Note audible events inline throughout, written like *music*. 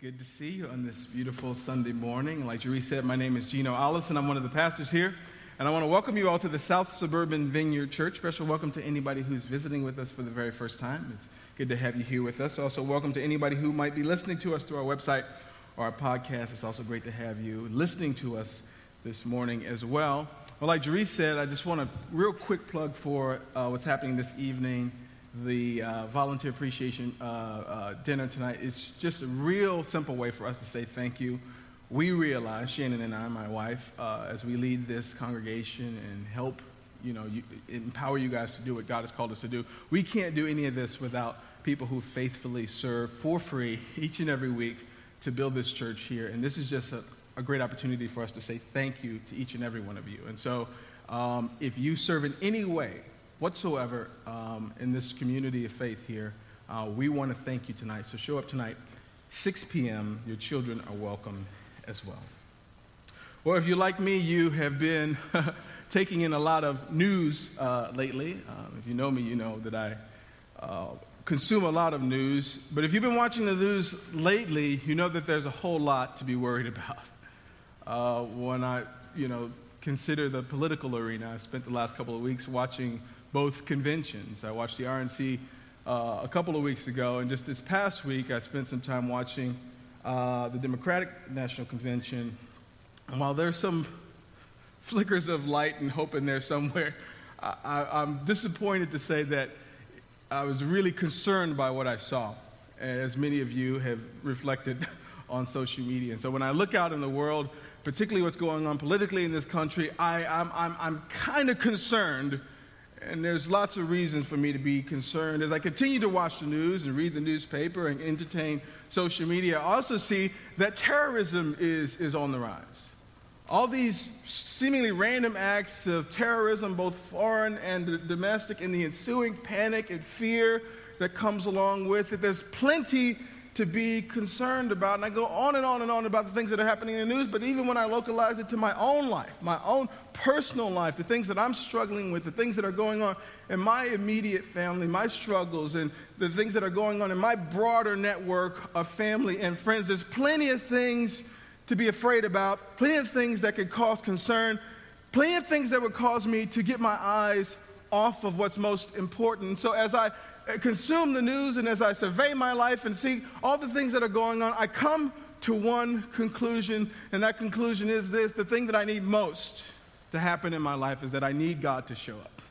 good to see you on this beautiful Sunday morning. Like Jerry said, my name is Gino Allison. I'm one of the pastors here. And I want to welcome you all to the South Suburban Vineyard Church. Special welcome to anybody who's visiting with us for the very first time. It's good to have you here with us. Also, welcome to anybody who might be listening to us through our website or our podcast. It's also great to have you listening to us this morning as well. Well, like Jerry said, I just want a real quick plug for uh, what's happening this evening the uh, volunteer appreciation uh, uh, dinner tonight is just a real simple way for us to say thank you. We realize, Shannon and I, my wife, uh, as we lead this congregation and help, you know, you, empower you guys to do what God has called us to do, we can't do any of this without people who faithfully serve for free each and every week to build this church here. And this is just a, a great opportunity for us to say thank you to each and every one of you. And so, um, if you serve in any way, whatsoever um, in this community of faith here, uh, we want to thank you tonight. So show up tonight, 6 p.m. Your children are welcome as well. Or if you're like me, you have been *laughs* taking in a lot of news uh, lately. Um, if you know me, you know that I uh, consume a lot of news. But if you've been watching the news lately, you know that there's a whole lot to be worried *laughs* about. Uh, when I, you know, consider the political arena, I spent the last couple of weeks watching both conventions. I watched the RNC uh, a couple of weeks ago, and just this past week, I spent some time watching uh, the Democratic National Convention. And while there's some flickers of light and hope in there somewhere, I, am disappointed to say that I was really concerned by what I saw, as many of you have reflected *laughs* on social media. And so when I look out in the world, particularly what's going on politically in this country, I, I'm, I'm, I'm kind of concerned and there's lots of reasons for me to be concerned. As I continue to watch the news and read the newspaper and entertain social media, I also see that terrorism is, is on the rise. All these seemingly random acts of terrorism, both foreign and domestic, and the ensuing panic and fear that comes along with it. There's plenty to be concerned about. And I go on and on and on about the things that are happening in the news, but even when I localize it to my own life, my own personal life, the things that I'm struggling with, the things that are going on in my immediate family, my struggles, and the things that are going on in my broader network of family and friends, there's plenty of things to be afraid about, plenty of things that could cause concern, plenty of things that would cause me to get my eyes off of what's most important. So as I Uh, consume the news and as I survey my life and see all the things that are going on, I come to one conclusion, and that conclusion is this the thing that I need most to happen in my life is that I need God to show up.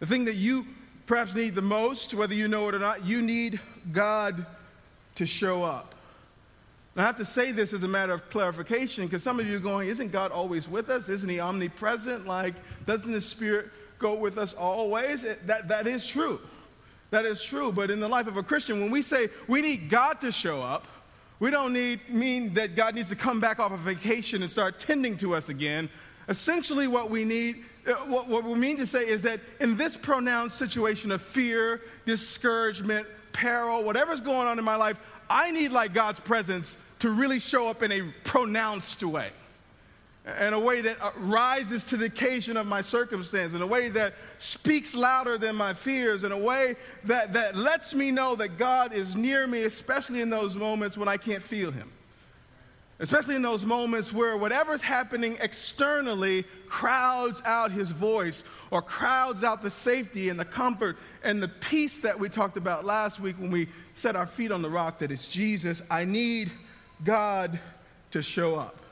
The thing that you perhaps need the most, whether you know it or not, you need God to show up. I have to say this as a matter of clarification because some of you are going, Isn't God always with us? Isn't He omnipresent? Like, doesn't the Spirit go with us always. That, that is true. That is true. But in the life of a Christian, when we say we need God to show up, we don't need, mean that God needs to come back off a vacation and start tending to us again. Essentially, what we need, uh, what, what we mean to say is that in this pronounced situation of fear, discouragement, peril, whatever's going on in my life, I need like God's presence to really show up in a pronounced way in a way that uh, rises to the occasion of my circumstance, in a way that speaks louder than my fears, in a way that, that lets me know that God is near me, especially in those moments when I can't feel Him. Especially in those moments where whatever's happening externally crowds out His voice or crowds out the safety and the comfort and the peace that we talked about last week when we set our feet on the rock that it's Jesus. I need God to show up.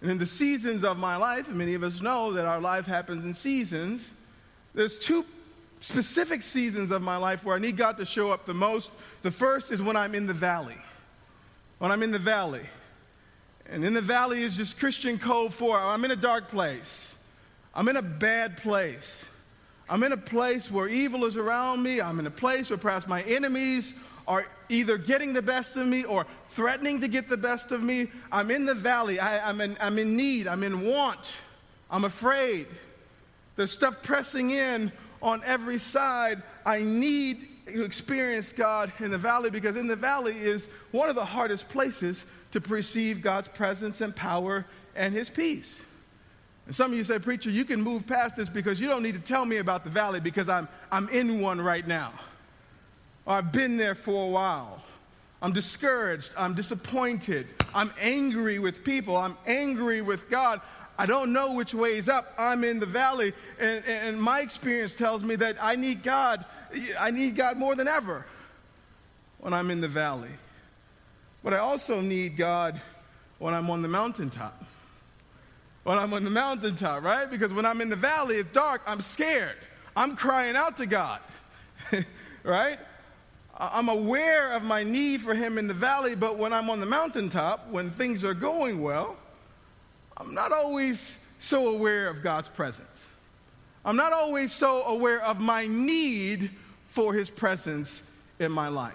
And in the seasons of my life, and many of us know that our life happens in seasons, there's two specific seasons of my life where I need God to show up the most. The first is when I'm in the valley. When I'm in the valley. And in the valley is just Christian code for I'm in a dark place. I'm in a bad place. I'm in a place where evil is around me. I'm in a place where perhaps my enemies are either getting the best of me or threatening to get the best of me. I'm in the valley. I, am in, I'm in need. I'm in want. I'm afraid. There's stuff pressing in on every side. I need to experience God in the valley because in the valley is one of the hardest places to perceive God's presence and power and His peace. And some of you say, Preacher, you can move past this because you don't need to tell me about the valley because I'm, I'm in one right now or I've been there for a while. I'm discouraged. I'm disappointed. I'm angry with people. I'm angry with God. I don't know which way is up. I'm in the valley. And, and my experience tells me that I need God. I need God more than ever when I'm in the valley. But I also need God when I'm on the mountaintop. When I'm on the mountaintop, right? Because when I'm in the valley, it's dark, I'm scared. I'm crying out to God, *laughs* right? I'm aware of my need for Him in the valley, but when I'm on the mountaintop, when things are going well, I'm not always so aware of God's presence. I'm not always so aware of my need for His presence in my life.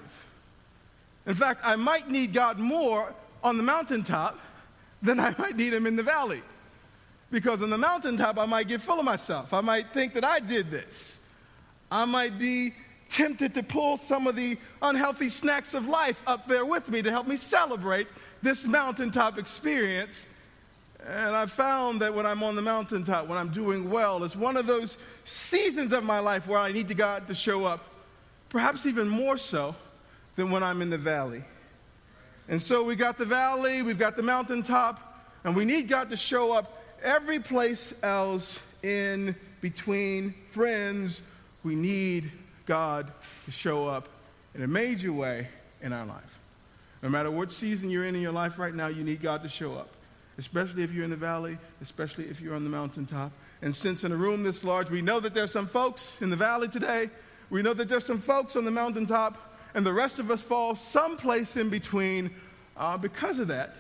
In fact, I might need God more on the mountaintop than I might need Him in the valley. Because on the mountaintop, I might get full of myself. I might think that I did this. I might be tempted to pull some of the unhealthy snacks of life up there with me to help me celebrate this mountaintop experience. And I found that when I'm on the mountaintop, when I'm doing well, it's one of those seasons of my life where I need God to show up, perhaps even more so than when I'm in the valley. And so we got the valley, we've got the mountaintop, and we need God to show up every place else in between. Friends, we need God to show up in a major way in our life. No matter what season you're in in your life right now, you need God to show up, especially if you're in the valley, especially if you're on the mountaintop. And since in a room this large, we know that there's some folks in the valley today, we know that there's some folks on the mountaintop, and the rest of us fall someplace in between. Uh, because of that,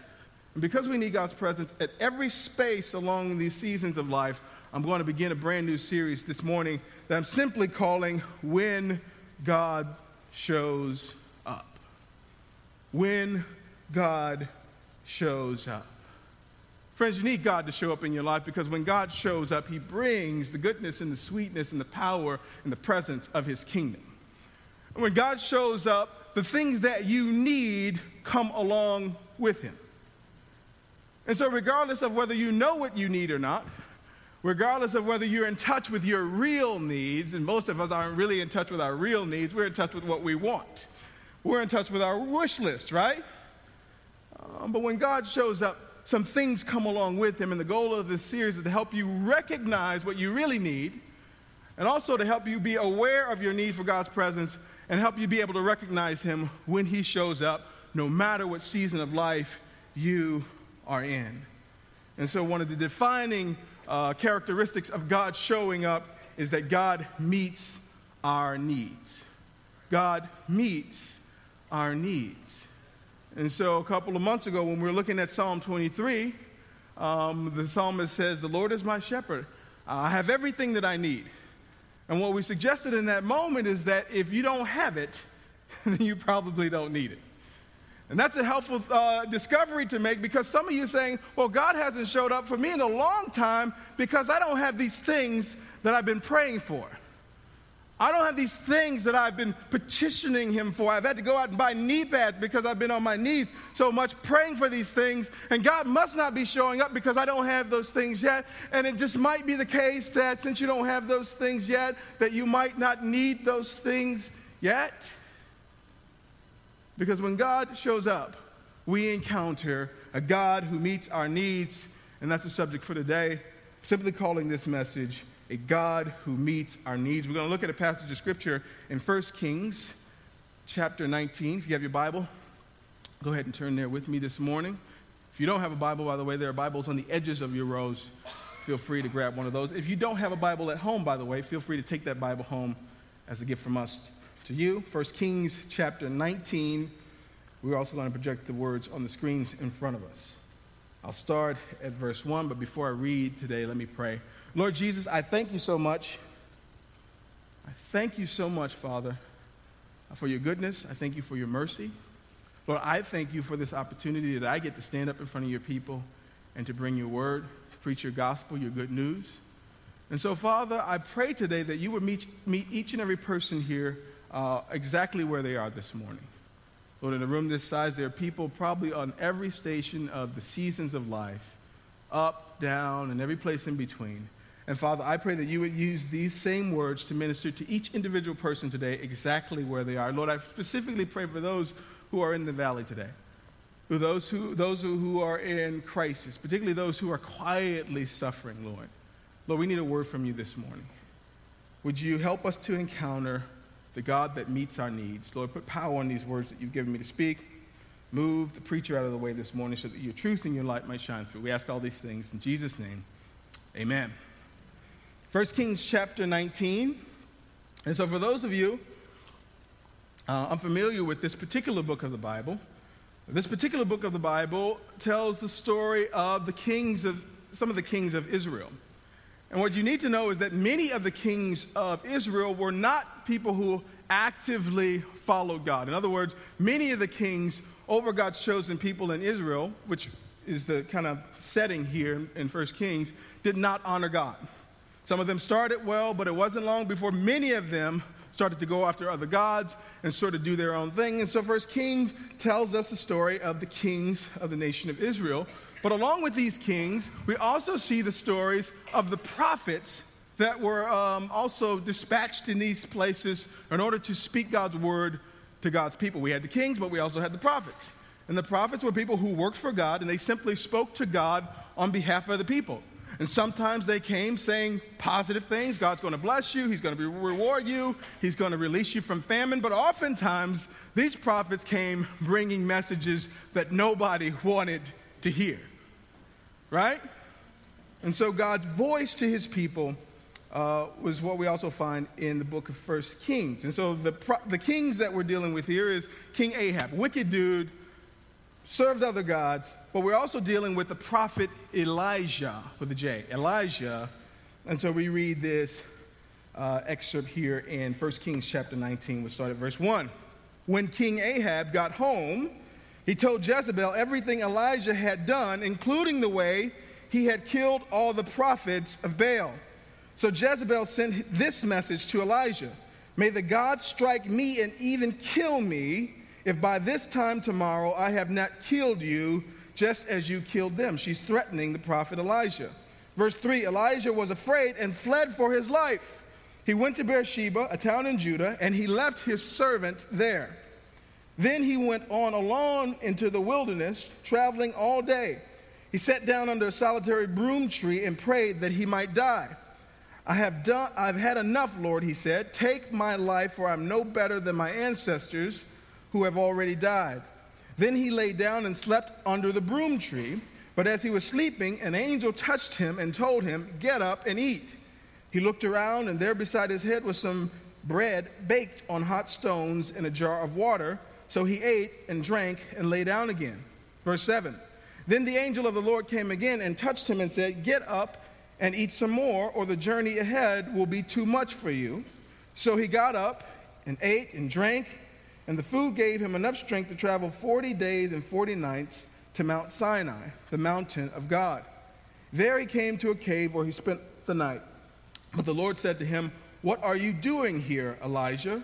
and because we need God's presence at every space along these seasons of life, I'm going to begin a brand new series this morning that I'm simply calling When God Shows Up. When God Shows Up. Friends, you need God to show up in your life because when God shows up, He brings the goodness and the sweetness and the power and the presence of His kingdom. And when God shows up, the things that you need come along with Him. And so, regardless of whether you know what you need or not, regardless of whether you're in touch with your real needs, and most of us aren't really in touch with our real needs, we're in touch with what we want. We're in touch with our wish list, right? Um, but when God shows up, some things come along with him. And the goal of this series is to help you recognize what you really need, and also to help you be aware of your need for God's presence and help you be able to recognize him when he shows up, no matter what season of life you are in. And so, one of the defining uh, characteristics of God showing up is that God meets our needs. God meets our needs. And so, a couple of months ago, when we were looking at Psalm 23, um, the psalmist says, The Lord is my shepherd. I have everything that I need. And what we suggested in that moment is that if you don't have it, then *laughs* you probably don't need it. And that's a helpful uh, discovery to make because some of you are saying, well, God hasn't showed up for me in a long time because I don't have these things that I've been praying for. I don't have these things that I've been petitioning Him for. I've had to go out and buy knee pads because I've been on my knees so much praying for these things. And God must not be showing up because I don't have those things yet. And it just might be the case that since you don't have those things yet, that you might not need those things yet. Because when God shows up, we encounter a God who meets our needs, and that's the subject for today. Simply calling this message a God who meets our needs. We're going to look at a passage of scripture in 1 Kings chapter 19. If you have your Bible, go ahead and turn there with me this morning. If you don't have a Bible, by the way, there are Bibles on the edges of your rows. Feel free to grab one of those. If you don't have a Bible at home, by the way, feel free to take that Bible home as a gift from us to you. 1 Kings chapter 19. We're also going to project the words on the screens in front of us. I'll start at verse 1, but before I read today, let me pray. Lord Jesus, I thank you so much. I thank you so much, Father, for your goodness. I thank you for your mercy. Lord, I thank you for this opportunity that I get to stand up in front of your people and to bring your word, to preach your gospel, your good news. And so, Father, I pray today that you would meet, meet each and every person here uh, exactly where they are this morning. Lord, in a room this size, there are people probably on every station of the seasons of life, up, down, and every place in between. And Father, I pray that you would use these same words to minister to each individual person today exactly where they are. Lord, I specifically pray for those who are in the valley today, for those who, those who are in crisis, particularly those who are quietly suffering, Lord. Lord, we need a word from you this morning. Would you help us to encounter the God that meets our needs? Lord, put power on these words that you've given me to speak. Move the preacher out of the way this morning so that your truth and your light might shine through. We ask all these things in Jesus' name. Amen. 1 Kings chapter 19. And so, for those of you uh, unfamiliar with this particular book of the Bible, this particular book of the Bible tells the story of the kings of some of the kings of Israel. And what you need to know is that many of the kings of Israel were not people who actively followed God. In other words, many of the kings over God's chosen people in Israel, which is the kind of setting here in 1 Kings, did not honor God. Some of them started well, but it wasn't long before many of them started to go after other gods and sort of do their own thing. And so First Kings tells us the story of the kings of the nation of Israel. But along with these kings, we also see the stories of the prophets that were um, also dispatched in these places in order to speak God's word to God's people. We had the kings, but we also had the prophets. And the prophets were people who worked for God and they simply spoke to God on behalf of the people. And sometimes they came saying positive things God's going to bless you, He's going to reward you, He's going to release you from famine. But oftentimes, these prophets came bringing messages that nobody wanted to hear. Right? And so God's voice to His people uh, was what we also find in the book of First Kings. And so the, pro- the kings that we're dealing with here is King Ahab, wicked dude, served other gods, but we're also dealing with the prophet Elijah with a J. Elijah. And so we read this uh, excerpt here in 1 Kings chapter 19. We'll start at verse 1. When King Ahab got home, he told Jezebel everything Elijah had done, including the way he had killed all the prophets of Baal. So Jezebel sent this message to Elijah May the gods strike me and even kill me if by this time tomorrow I have not killed you just as you killed them. She's threatening the prophet Elijah. Verse 3 Elijah was afraid and fled for his life. He went to Beersheba, a town in Judah, and he left his servant there. Then he went on alone into the wilderness, traveling all day. He sat down under a solitary broom tree and prayed that he might die. I have done, I've had enough, Lord, he said. Take my life, for I'm no better than my ancestors who have already died. Then he lay down and slept under the broom tree. But as he was sleeping, an angel touched him and told him, Get up and eat. He looked around, and there beside his head was some bread baked on hot stones in a jar of water. So he ate and drank and lay down again. Verse 7 Then the angel of the Lord came again and touched him and said, Get up and eat some more, or the journey ahead will be too much for you. So he got up and ate and drank, and the food gave him enough strength to travel 40 days and 40 nights to Mount Sinai, the mountain of God. There he came to a cave where he spent the night. But the Lord said to him, What are you doing here, Elijah?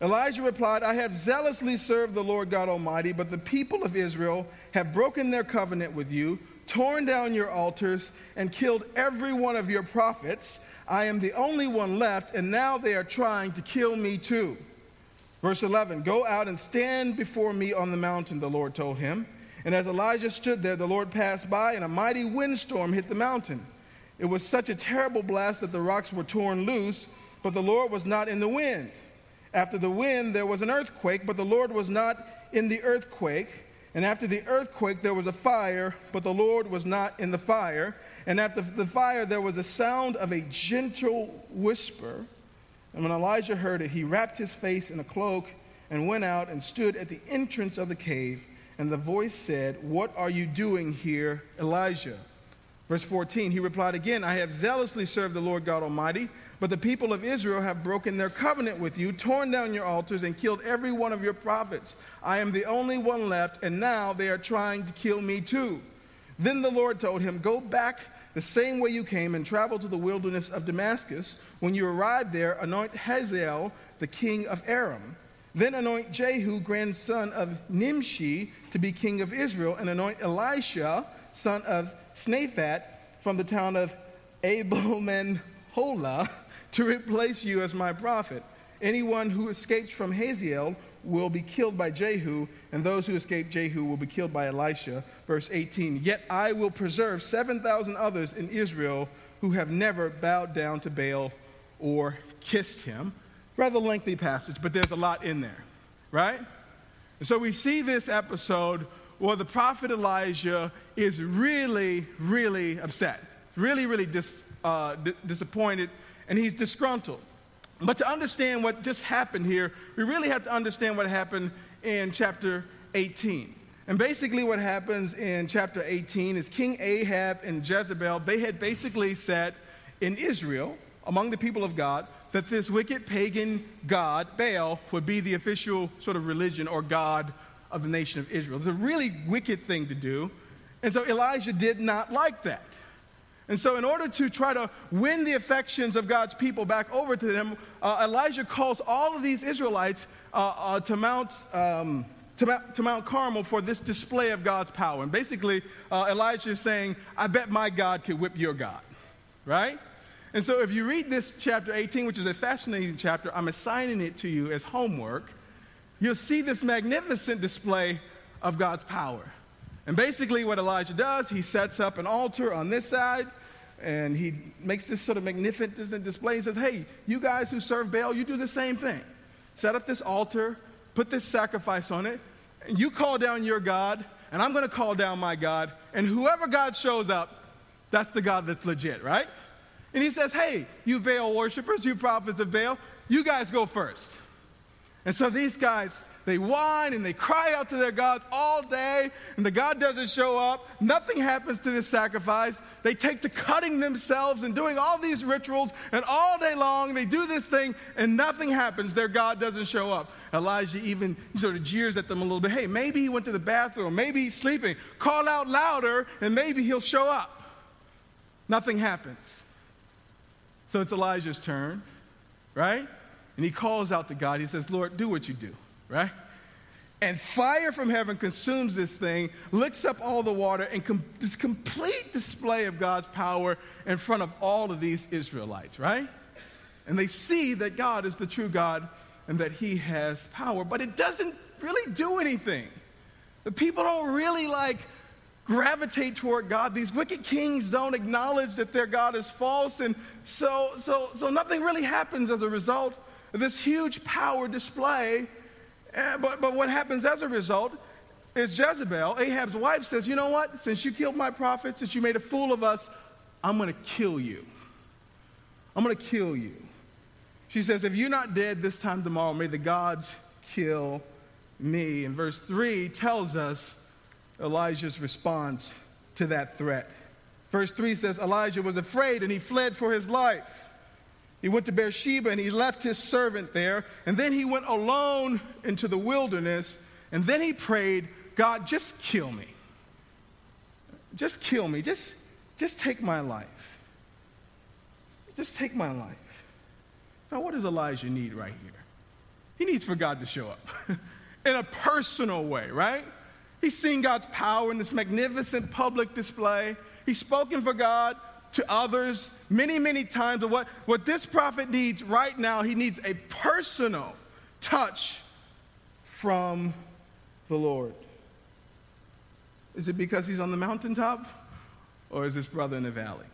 Elijah replied, I have zealously served the Lord God Almighty, but the people of Israel have broken their covenant with you torn down your altars, and killed every one of your prophets. I am the only one left, and now they are trying to kill me too. Verse 11 Go out and stand before me on the mountain, the Lord told him. And as Elijah stood there, the Lord passed by, and a mighty windstorm hit the mountain. It was such a terrible blast that the rocks were torn loose, but the Lord was not in the wind. After the wind, there was an earthquake, but the Lord was not in the earthquake. And after the earthquake, there was a fire, but the Lord was not in the fire. And after the fire, there was a sound of a gentle whisper. And when Elijah heard it, he wrapped his face in a cloak and went out and stood at the entrance of the cave. And the voice said, What are you doing here, Elijah? Verse 14, he replied again, I have zealously served the Lord God Almighty, but the people of Israel have broken their covenant with you, torn down your altars, and killed every one of your prophets. I am the only one left, and now they are trying to kill me too. Then the Lord told him, Go back the same way you came and travel to the wilderness of Damascus. When you arrive there, anoint Hazael, the king of Aram. Then anoint Jehu, grandson of Nimshi, to be king of Israel, and anoint Elisha, son of Shaphat from the town of Abel-meholah *laughs* to replace you as my prophet. Anyone who escapes from Hazael will be killed by Jehu, and those who escape Jehu will be killed by Elisha. Verse 18 Yet I will preserve 7,000 others in Israel who have never bowed down to Baal or kissed him. Rather lengthy passage, but there's a lot in there, right? And so we see this episode where the prophet Elijah is really, really upset, really, really dis, uh, d- disappointed, and he's disgruntled. But to understand what just happened here, we really have to understand what happened in chapter 18. And basically, what happens in chapter 18 is King Ahab and Jezebel, they had basically said in Israel, among the people of God, that this wicked pagan god, Baal, would be the official sort of religion or god of the nation of Israel. It's a really wicked thing to do. And so Elijah did not like that. And so, in order to try to win the affections of God's people back over to them, uh, Elijah calls all of these Israelites uh, uh, to, Mount, um, to, Mount, to, Mount, Carmel for this display of God's power. And basically, uh, Elijah is saying, I bet my God could whip your God, right? And so, if you read this chapter 18, which is a fascinating chapter, I'm assigning it to you as homework, you'll see this magnificent display of God's power. And basically, what Elijah does, he sets up an altar on this side, and he makes this sort of magnificent display. He says, Hey, you guys who serve Baal, you do the same thing. Set up this altar, put this sacrifice on it, and you call down your God, and I'm going to call down my God, and whoever God shows up, that's the God that's legit, right? And he says, Hey, you Baal worshippers, you prophets of Baal, you guys go first. And so these guys, they whine and they cry out to their gods all day, and the God doesn't show up. Nothing happens to this sacrifice. They take to cutting themselves and doing all these rituals, and all day long they do this thing, and nothing happens. Their God doesn't show up. Elijah even sort of jeers at them a little bit. Hey, maybe he went to the bathroom. Maybe he's sleeping. Call out louder, and maybe he'll show up. Nothing happens. So it's Elijah's turn, right? And he calls out to God. He says, Lord, do what you do right? And fire from heaven consumes this thing, licks up all the water, and com- this complete display of God's power in front of all of these Israelites, right? And they see that God is the true God and that He has power, but it doesn't really do anything. The people don't really like gravitate toward God. These wicked kings don't acknowledge that their God is false, and so so so nothing really happens as a result of this huge power display and, but, but what happens as a result is Jezebel, Ahab's wife, says, You know what? Since you killed my prophet, since you made a fool of us, I'm going to kill you. I'm going to kill you. She says, If you're not dead this time tomorrow, may the gods kill me. And verse 3 tells us Elijah's response to that threat. Verse 3 says, Elijah was afraid and he fled for his life. He went to Beersheba and he left his servant there. And then he went alone into the wilderness. And then he prayed, God, just kill me. Just kill me. Just, just take my life. Just take my life. Now, what does Elijah need right here? He needs for God to show up *laughs* in a personal way, right? He's seen God's power in this magnificent public display. He's spoken for God to others many, many times. But what, what this prophet needs right now, he needs a personal touch from the Lord. Is it because he's on the mountaintop? Or is this brother in the valley?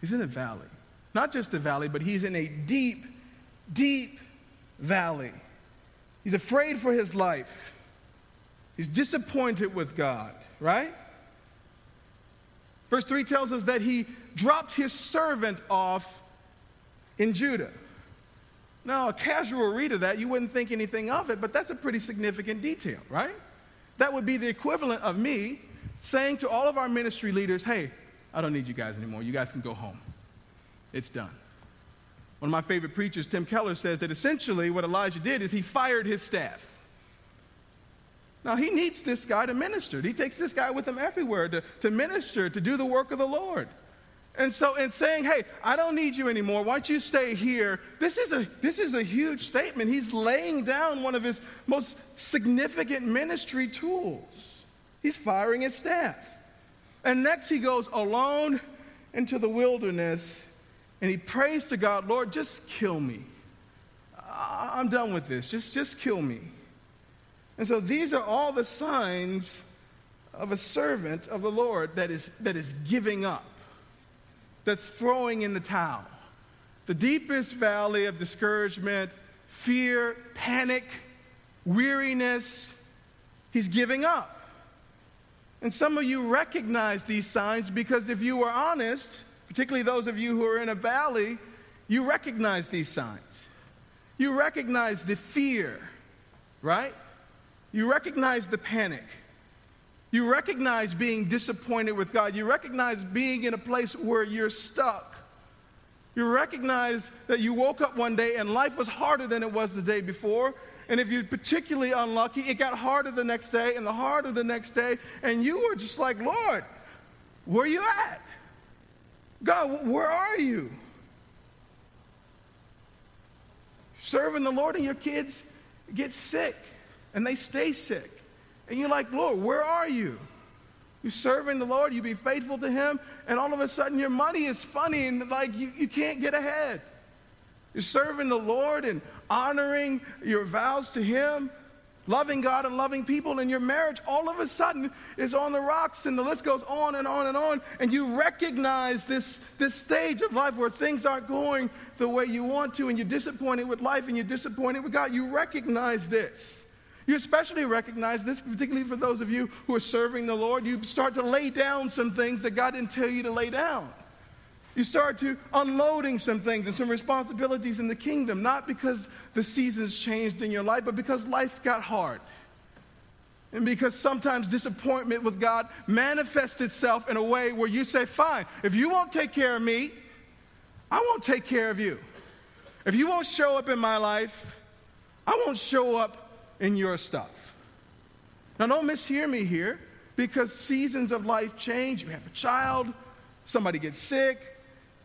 He's in the valley. Not just the valley, but he's in a deep, deep valley. He's afraid for his life. He's disappointed with God, right? Verse 3 tells us that he dropped his servant off in Judah. Now, a casual reader of that, you wouldn't think anything of it, but that's a pretty significant detail, right? That would be the equivalent of me saying to all of our ministry leaders, hey, I don't need you guys anymore. You guys can go home. It's done. One of my favorite preachers, Tim Keller, says that essentially what Elijah did is he fired his staff. Now, he needs this guy to minister. He takes this guy with him everywhere to, to minister, to do the work of the Lord. And so, in saying, hey, I don't need you anymore, why don't you stay here? This is, a, this is a huge statement. He's laying down one of his most significant ministry tools. He's firing his staff. And next, he goes alone into the wilderness and he prays to God, Lord, just kill me. I'm done with this. Just, just kill me. And so these are all the signs of a servant of the Lord that is, that is giving up, that's throwing in the towel. The deepest valley of discouragement, fear, panic, weariness, he's giving up. And some of you recognize these signs because if you were honest, particularly those of you who are in a valley, you recognize these signs. You recognize the fear, right? You recognize the panic. You recognize being disappointed with God. You recognize being in a place where you're stuck. You recognize that you woke up one day and life was harder than it was the day before. And if you're particularly unlucky, it got harder the next day and the harder the next day. And you were just like, Lord, where are you at? God, where are you? Serving the Lord and your kids get sick and they stay sick. And you're like, Lord, where are you? You're serving the Lord, you be faithful to Him, and all of a sudden your money is funny and like you, you can't get ahead. You're serving the Lord and honoring your vows to Him, loving God and loving people, and your marriage all of a sudden is on the rocks, and the list goes on and on and on. And you recognize this, this stage of life where things aren't going the way you want to, and you're disappointed with life and you're disappointed with God. You recognize this. You especially recognize this, particularly for those of you who are serving the Lord. You start to lay down some things that God didn't tell you to lay down. You start to unloading some things and some responsibilities in the kingdom, not because the seasons changed in your life, but because life got hard. And because sometimes disappointment with God manifests itself in a way where you say, Fine, if you won't take care of me, I won't take care of you. If you won't show up in my life, I won't show up in your stuff. Now, don't mishear me here because seasons of life change. You have a child, somebody gets sick,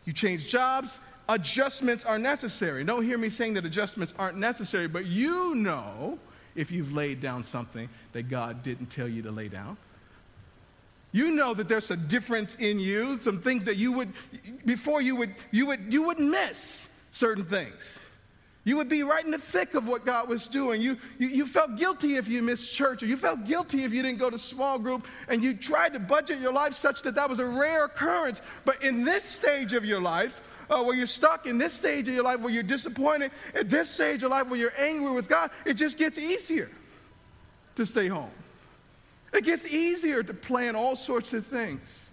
you change jobs. Adjustments are necessary. Don't hear me saying that adjustments aren't necessary, but you know if you've laid down something that God didn't tell you to lay down. You know that there's a difference in you, some things that you would, before you would, you would, you would miss certain things. You would be right in the thick of what God was doing. You, you, you, felt guilty if you missed church, or you felt guilty if you didn't go to small group, and you tried to budget your life such that that was a rare occurrence. But in this stage of your life, uh, where you're stuck, in this stage of your life where you're disappointed, at this stage of life where you're angry with God, it just gets easier to stay home. It gets easier to plan all sorts of things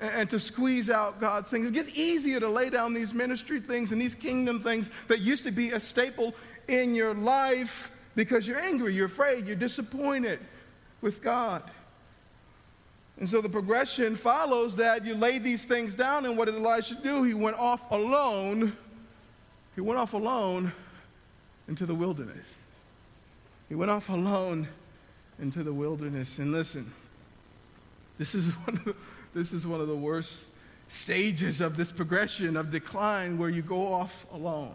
and to squeeze out God's things. It gets easier to lay down these ministry things and these kingdom things that used to be a staple in your life because you're angry, you're afraid, you're disappointed with God. And so the progression follows that you lay these things down, and what did Elijah do? He went off alone. He went off alone into the wilderness. He went off alone into the wilderness. And listen, this is *laughs* one of the this is one of the worst stages of this progression of decline where you go off alone.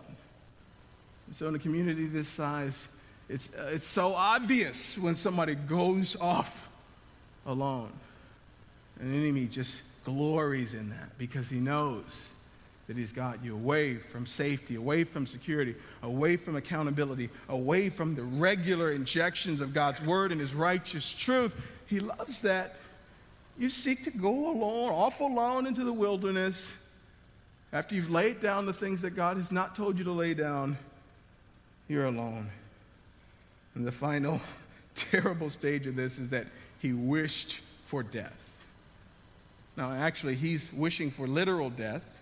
So, in a community this size, it's, uh, it's so obvious when somebody goes off alone. An enemy just glories in that because he knows that he's got you away from safety, away from security, away from accountability, away from the regular injections of God's word and his righteous truth. He loves that you seek to go alone, off alone into the wilderness after you've laid down the things that God has not told you to lay down. You're alone. And the final *laughs* terrible stage of this is that he wished for death. Now, actually, he's wishing for literal death.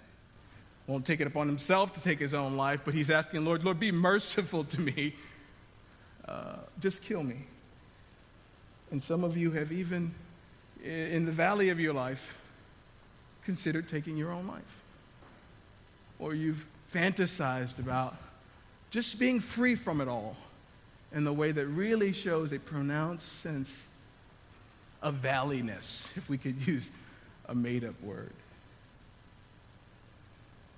Won't take it upon himself to take his own life, but he's asking, Lord, Lord, be merciful to me. Uh, just kill me. And some of you have even in the valley of your life considered taking your own life. Or you've fantasized about just being free from it all in the way that really shows a pronounced sense of valleyness, if we could use a made up word.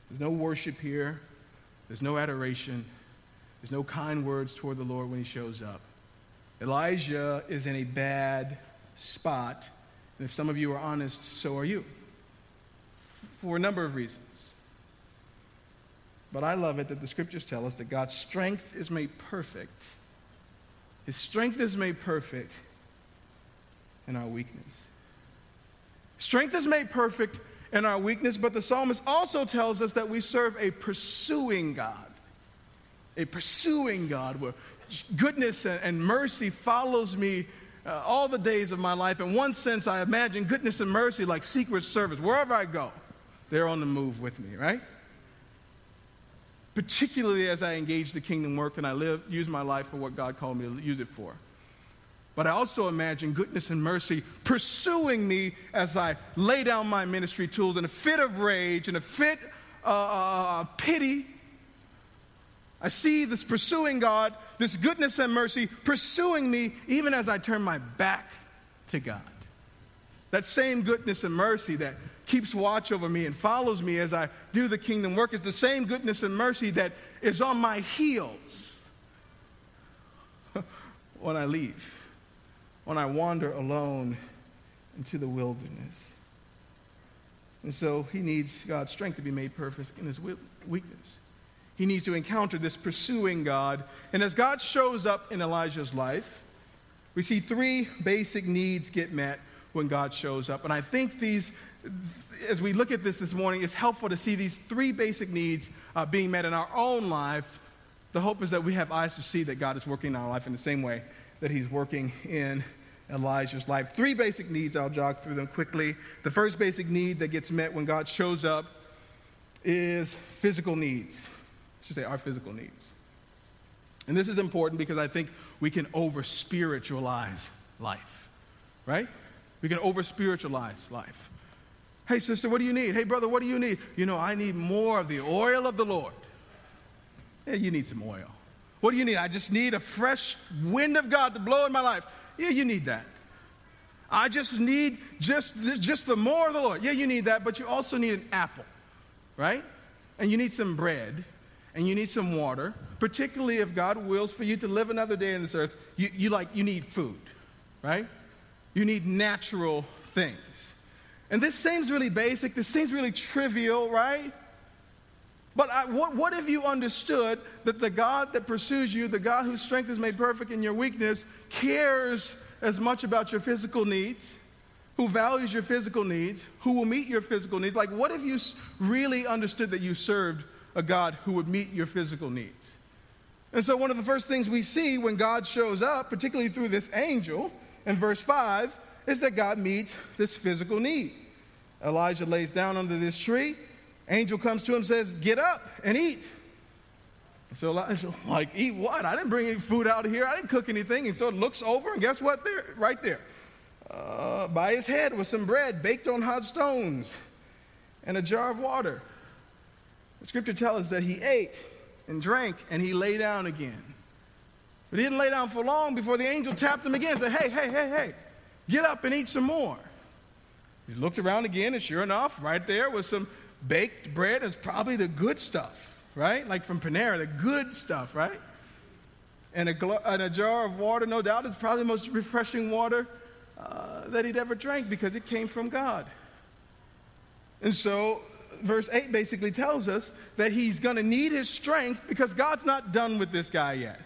There's no worship here, there's no adoration, there's no kind words toward the Lord when he shows up. Elijah is in a bad spot and if some of you are honest, so are you. For a number of reasons. But I love it that the scriptures tell us that God's strength is made perfect, His strength is made perfect in our weakness. Strength is made perfect in our weakness, but the psalmist also tells us that we serve a pursuing God. A pursuing God where goodness and mercy follows me uh, all the days of my life. In one sense, I imagine goodness and mercy like secret service. Wherever I go, they're on the move with me, right? Particularly as I engage the kingdom work and I live, use my life for what God called me to use it for. But I also imagine goodness and mercy pursuing me as I lay down my ministry tools in a fit of rage, in a fit of uh, pity. I see this pursuing God, this goodness and mercy pursuing me even as I turn my back to God. That same goodness and mercy that keeps watch over me and follows me as I do the kingdom work is the same goodness and mercy that is on my heels *laughs* when I leave when I wander alone into the wilderness. And so he needs God's strength to be made perfect in his weakness. He needs to encounter this pursuing God. And as God shows up in Elijah's life, we see three basic needs get met when God shows up. And I think these, as we look at this this morning, it's helpful to see these three basic needs uh, being met in our own life. The hope is that we have eyes to see that God is working in our life in the same way that he's working in Elijah's life. Three basic needs, I'll jog through them quickly. The first basic need that gets met when God shows up is physical needs. I should say our physical needs. And this is important because I think we can over spiritualize life, right? We can over spiritualize life. Hey, sister, what do you need? Hey, brother, what do you need? You know, I need more of the oil of the Lord. Yeah, you need some oil. What do you need? I just need a fresh wind of God to blow in my life. Yeah, you need that. I just need just, just the more of the Lord. Yeah, you need that, but you also need an apple, right? And you need some bread, and you need some water, particularly if God wills for you to live another day on this earth. You, you like, you need food, right? You need natural things. And this seems really basic. This seems really trivial, right? But I, what, what if you understood that the God that pursues you, the God whose strength is made perfect in your weakness, cares as much about your physical needs, who values your physical needs, who will meet your physical needs? Like, what if you really understood that you served a God who would meet your physical needs? And so, one of the first things we see when God shows up, particularly through this angel in verse 5, is that God meets this physical need. Elijah lays down under this tree Angel comes to him says, Get up and eat. So Elijah, *laughs* like, eat what? I didn't bring any food out of here. I didn't cook anything. And so it looks over, and guess what? There, right there, uh, by his head was some bread baked on hot stones and a jar of water. The scripture tells us that he ate and drank, and he lay down again. But he didn't lay down for long before the angel tapped him again and said, Hey, hey, hey, hey, get up and eat some more. He looked around again, and sure enough, right there was some baked bread is probably the good stuff, right? Like from Panera, the good stuff, right? And a, gl- and a jar of water, no doubt, is probably the most refreshing water uh, that he'd ever drank because it came from God. And so, verse 8 basically tells us that he's going to need his strength because God's not done with this guy yet.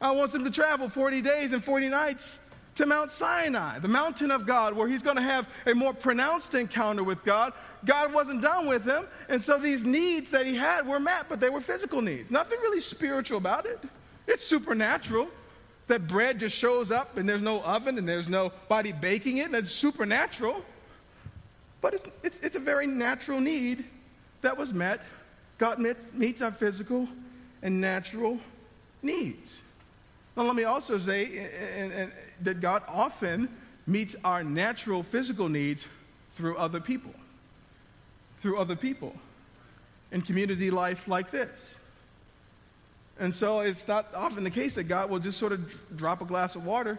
I wants him to travel 40 days and 40 nights to Mount Sinai, the mountain of God, where he's going to have a more pronounced encounter with God. God wasn't done with him, and so these needs that he had were met, but they were physical needs. Nothing really spiritual about it. It's supernatural that bread just shows up and there's no oven and there's nobody baking it, and it's supernatural. But it's, it's, it's a very natural need that was met. God meets our physical and natural needs. Now, let me also say and, and, that God often meets our natural physical needs through other people. Through other people in community life like this. And so it's not often the case that God will just sort of drop a glass of water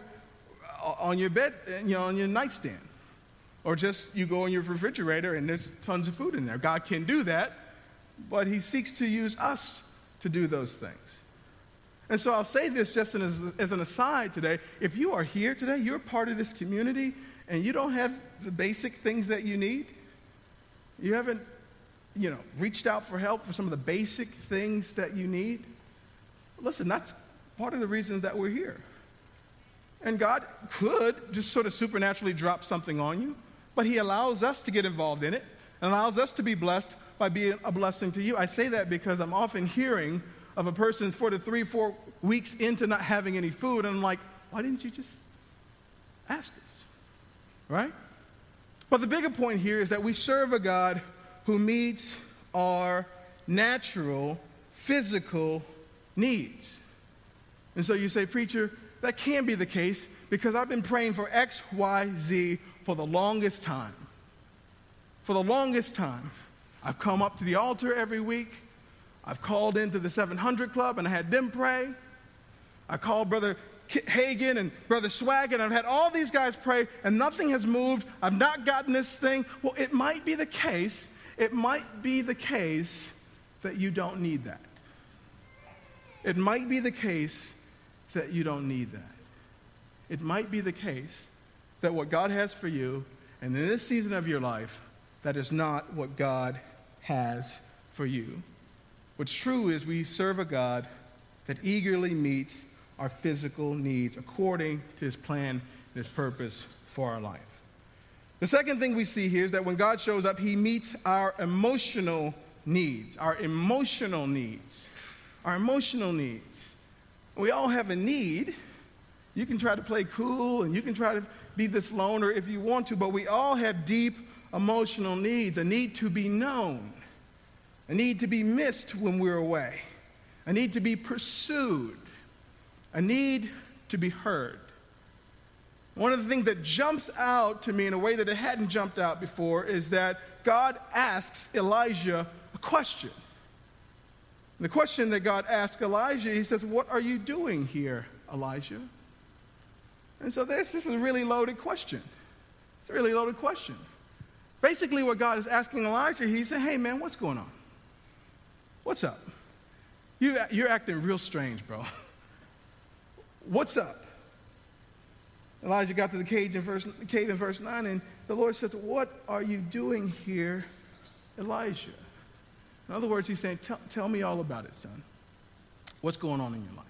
uh, on your bed, you know, on your nightstand. Or just you go in your refrigerator and there's tons of food in there. God can do that, but He seeks to use us to do those things. And so I'll say this just as, as an aside today. If you are here today, you're part of this community, and you don't have the basic things that you need, you haven't, you know, reached out for help for some of the basic things that you need, listen, that's part of the reason that we're here. And God could just sort of supernaturally drop something on you, but He allows us to get involved in it and allows us to be blessed by being a blessing to you. I say that because I'm often hearing of a person four to three, four weeks into not having any food, and I'm like, why didn't you just ask us? Right? But the bigger point here is that we serve a God who meets our natural, physical needs. And so you say, Preacher, that can be the case because I've been praying for X, Y, Z for the longest time. For the longest time. I've come up to the altar every week. I've called into the 700 Club and I had them pray. I called Brother Hagan and Brother Swag, and I've had all these guys pray, and nothing has moved. I've not gotten this thing. Well, it might be the case, it might be the case that you don't need that. It might be the case that you don't need that. It might be the case that what God has for you, and in this season of your life, that is not what God has for you. What's true is we serve a God that eagerly meets our physical needs according to his plan and his purpose for our life. The second thing we see here is that when God shows up, he meets our emotional needs, our emotional needs, our emotional needs. We all have a need. You can try to play cool and you can try to be this loner if you want to, but we all have deep emotional needs a need to be known, a need to be missed when we're away, a need to be pursued, a need to be heard. One of the things that jumps out to me in a way that it hadn't jumped out before is that God asks Elijah a question. The question that God asks Elijah, he says, What are you doing here, Elijah? And so this, this is a really loaded question. It's a really loaded question. Basically, what God is asking Elijah, he said, Hey, man, what's going on? What's up? You, you're acting real strange, bro. *laughs* What's up? Elijah got to the in, verse, cave in verse 9, and the Lord says, What are you doing here, Elijah? In other words, he's saying, Tell me all about it, son. What's going on in your life?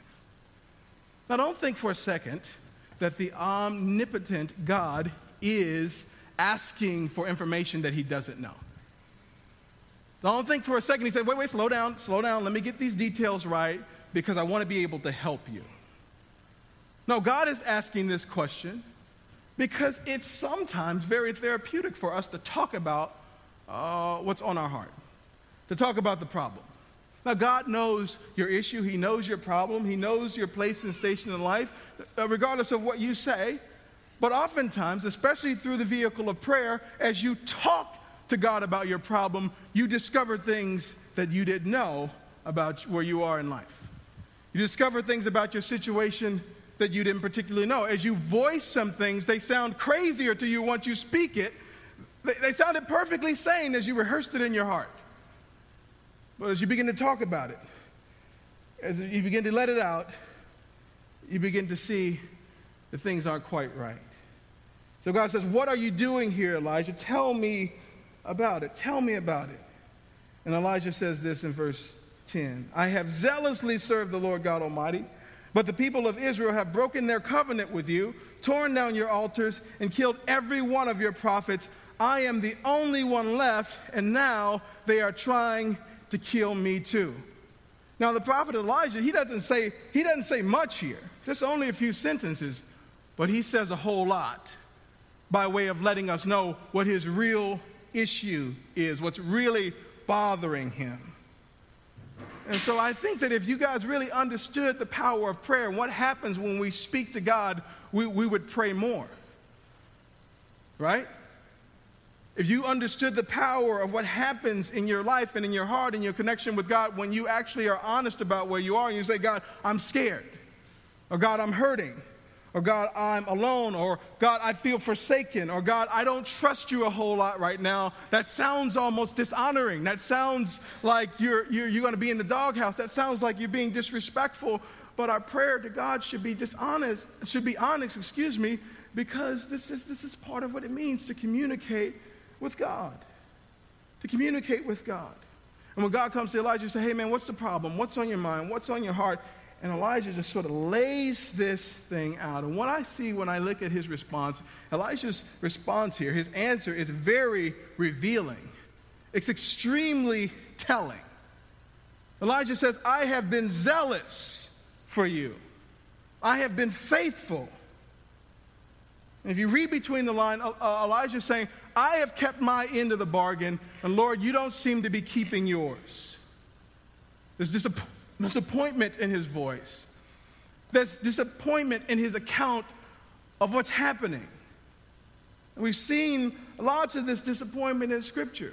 Now, don't think for a second that the omnipotent God is asking for information that he doesn't know. Don't think for a second he said, Wait, wait, slow down, slow down. Let me get these details right because I want to be able to help you. No, God is asking this question because it's sometimes very therapeutic for us to talk about uh, what's on our heart, to talk about the problem. Now, God knows your issue, He knows your problem, He knows your place and station in life, uh, regardless of what you say. But oftentimes, especially through the vehicle of prayer, as you talk to God about your problem, you discover things that you didn't know about where you are in life. You discover things about your situation that you didn't particularly know. As you voice some things, they sound crazier to you once you speak it. They, they sounded perfectly sane as you rehearsed it in your heart. But as you begin to talk about it, as you begin to let it out, you begin to see that things aren't quite right. So God says, What are you doing here, Elijah? Tell me about it. Tell me about it. And Elijah says this in verse 10 I have zealously served the Lord God Almighty, but the people of Israel have broken their covenant with you, torn down your altars, and killed every one of your prophets. I am the only one left, and now they are trying to kill me too. Now the prophet Elijah, he doesn't say he doesn't say much here. Just only a few sentences, but he says a whole lot by way of letting us know what his real issue is, what's really bothering him. And so I think that if you guys really understood the power of prayer and what happens when we speak to God, we, we would pray more. Right? If you understood the power of what happens in your life and in your heart and your connection with God when you actually are honest about where you are and you say, God, I'm scared, or God, I'm hurting, or God, I'm alone, or God, I feel forsaken, or God, I don't trust you a whole lot right now. That sounds almost dishonoring. That sounds like you're, you're, you're going to be in the doghouse. That sounds like you're being disrespectful. But our prayer to God should be dishonest, should be honest, excuse me, because this is, this is part of what it means to communicate with God. To communicate with God. And when God comes to Elijah, say, hey man, what's the problem? What's on your mind? What's on your heart? and Elijah just sort of lays this thing out. And what I see when I look at his response, Elijah's response here, his answer is very revealing. It's extremely telling. Elijah says, I have been zealous for you, I have been faithful. if you read between the lines, uh, uh, Elijah is saying, I have kept my end of the bargain, and Lord, you don't seem to be keeping yours. There's disappointment disappointment in his voice. There's disappointment in his account of what's happening. And we've seen lots of this disappointment in Scripture.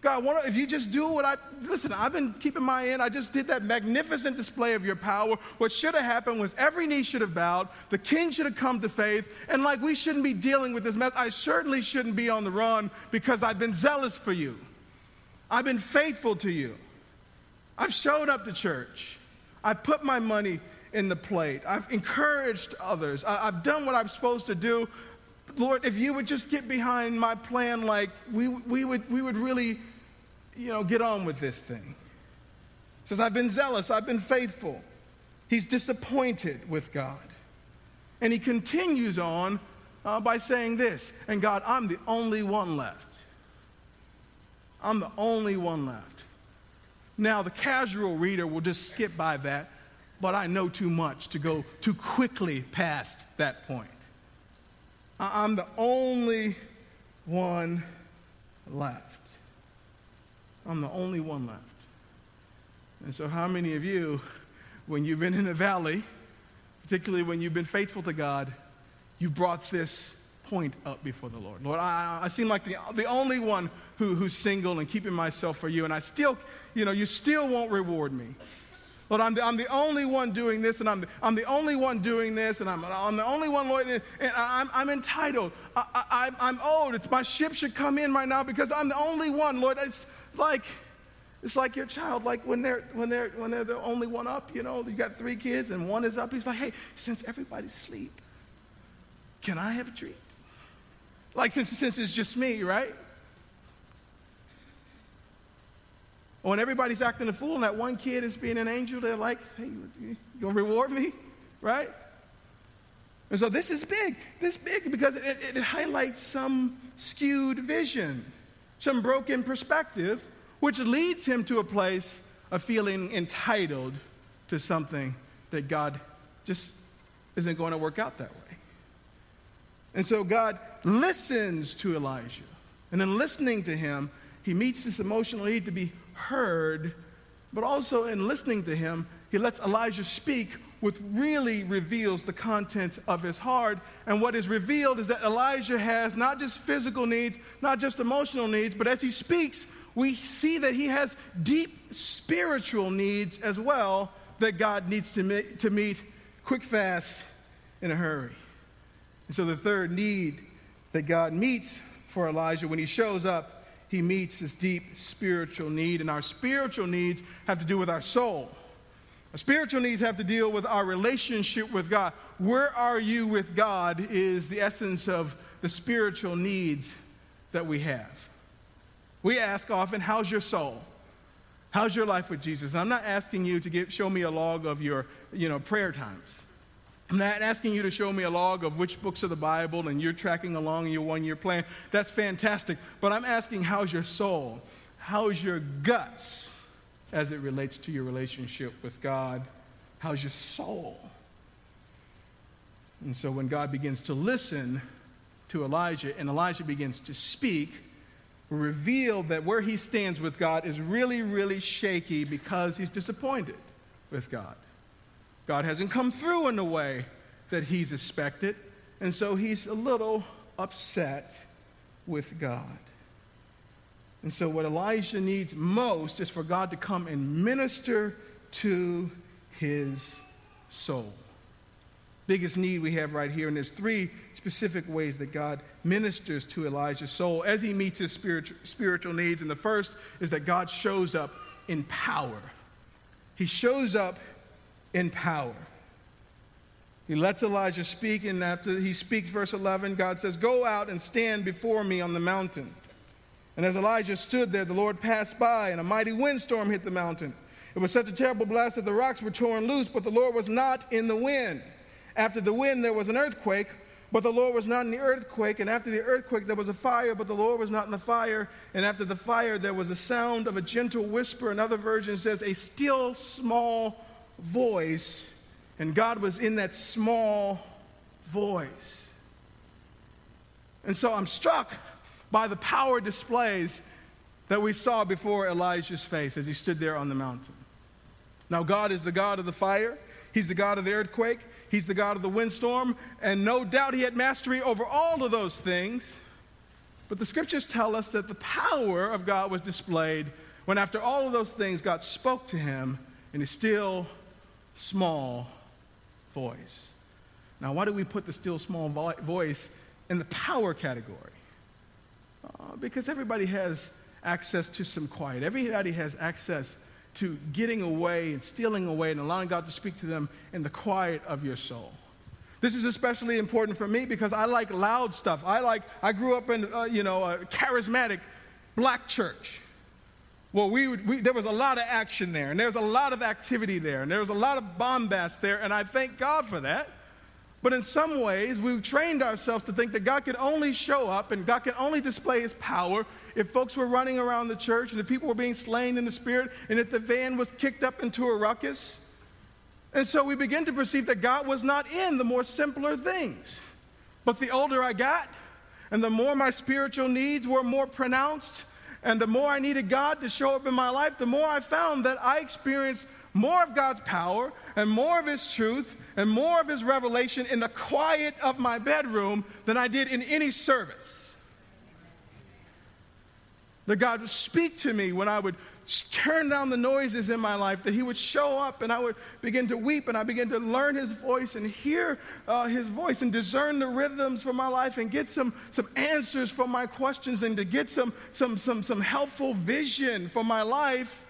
God, if you just do what I listen, I've been keeping my end. I just did that magnificent display of your power. What should have happened was every knee should have bowed, the king should have come to faith, and like we shouldn't be dealing with this mess. I certainly shouldn't be on the run because I've been zealous for you. I've been faithful to you. I've showed up to church. I've put my money in the plate. I've encouraged others. I, have done what I'm supposed to do. Lord, if you would just get behind my plan, like we, we, would, we would really, you know, get on with this thing. He says, I've been zealous, I've been faithful. He's disappointed with God. And he continues on uh, by saying this, and God, I'm the only one left. I'm the only one left. Now, the casual reader will just skip by that, but I know too much to go too quickly past that point. I'm the only one left. I'm the only one left. And so, how many of you, when you've been in the valley, particularly when you've been faithful to God, you brought this point up before the Lord? Lord, I, I seem like the, the only one who, who's single and keeping myself for you, and I still you know, you still won't reward me. Lord, I'm the, I'm the only one doing this, and I'm the, I'm the only one doing this, and I'm, I'm the only one, Lord, and, and I'm, I'm entitled. I, I, I'm old. It's my ship should come in right now because I'm the only one, Lord. It's like, it's like your child, like when they're, when, they're, when they're the only one up, you know, you got three kids and one is up. He's like, hey, since everybody's asleep, can I have a treat? Like, since, since it's just me, right? When everybody's acting a fool and that one kid is being an angel, they're like, hey, you gonna reward me? Right? And so this is big. This big because it, it highlights some skewed vision, some broken perspective, which leads him to a place of feeling entitled to something that God just isn't going to work out that way. And so God listens to Elijah. And in listening to him, he meets this emotional need to be heard, but also in listening to him, he lets Elijah speak, which really reveals the content of his heart. And what is revealed is that Elijah has not just physical needs, not just emotional needs, but as he speaks, we see that he has deep spiritual needs as well that God needs to to meet quick, fast, in a hurry. And so the third need that God meets for Elijah when he shows up he meets this deep spiritual need. And our spiritual needs have to do with our soul. Our spiritual needs have to deal with our relationship with God. Where are you with God is the essence of the spiritual needs that we have. We ask often, How's your soul? How's your life with Jesus? And I'm not asking you to give, show me a log of your you know, prayer times. I'm not asking you to show me a log of which books of the Bible and you're tracking along in your one year plan. That's fantastic. But I'm asking, how's your soul? How's your guts as it relates to your relationship with God? How's your soul? And so when God begins to listen to Elijah and Elijah begins to speak, we reveal that where he stands with God is really, really shaky because he's disappointed with God. God hasn't come through in the way that he's expected, and so he's a little upset with God. And so, what Elijah needs most is for God to come and minister to his soul. Biggest need we have right here, and there's three specific ways that God ministers to Elijah's soul as he meets his spiritual, spiritual needs. And the first is that God shows up in power. He shows up in power. He lets Elijah speak, and after he speaks, verse 11, God says, Go out and stand before me on the mountain. And as Elijah stood there, the Lord passed by, and a mighty windstorm hit the mountain. It was such a terrible blast that the rocks were torn loose, but the Lord was not in the wind. After the wind, there was an earthquake, but the Lord was not in the earthquake. And after the earthquake, there was a fire, but the Lord was not in the fire. And after the fire, there was a sound of a gentle whisper. Another version says, a still small voice. And God was in that small voice. And so I'm struck by the power displays that we saw before Elijah's face as he stood there on the mountain. Now, God is the God of the fire, He's the God of the earthquake, He's the God of the windstorm, and no doubt He had mastery over all of those things. But the scriptures tell us that the power of God was displayed when, after all of those things, God spoke to him in a still, small voice. Now, why do we put the still, small voice in the power category? Uh, because everybody has access to some quiet. Everybody has access to getting away and stealing away and allowing God to speak to them in the quiet of your soul. This is especially important for me because I like loud stuff. I like, I grew up in, uh, you know, a charismatic black church. Well, we, would, we, there was a lot of action there, and there was a lot of activity there, and there was a lot of bombast there, and I thank God for that. But in some ways, we've trained ourselves to think that God can only show up and God can only display his power if folks were running around the church and if people were being slain in the spirit and if the van was kicked up into a ruckus. And so we begin to perceive that God was not in the more simpler things. But the older I got, and the more my spiritual needs were more pronounced, and the more I needed God to show up in my life, the more I found that I experienced more of God's power and more of His truth and more of His revelation in the quiet of my bedroom than I did in any service. That God would speak to me when I would turn down the noises in my life, that He would show up and I would begin to weep and I begin to learn His voice and hear uh, His voice and discern the rhythms for my life and get some, some answers for my questions and to get some, some, some, some helpful vision for my life,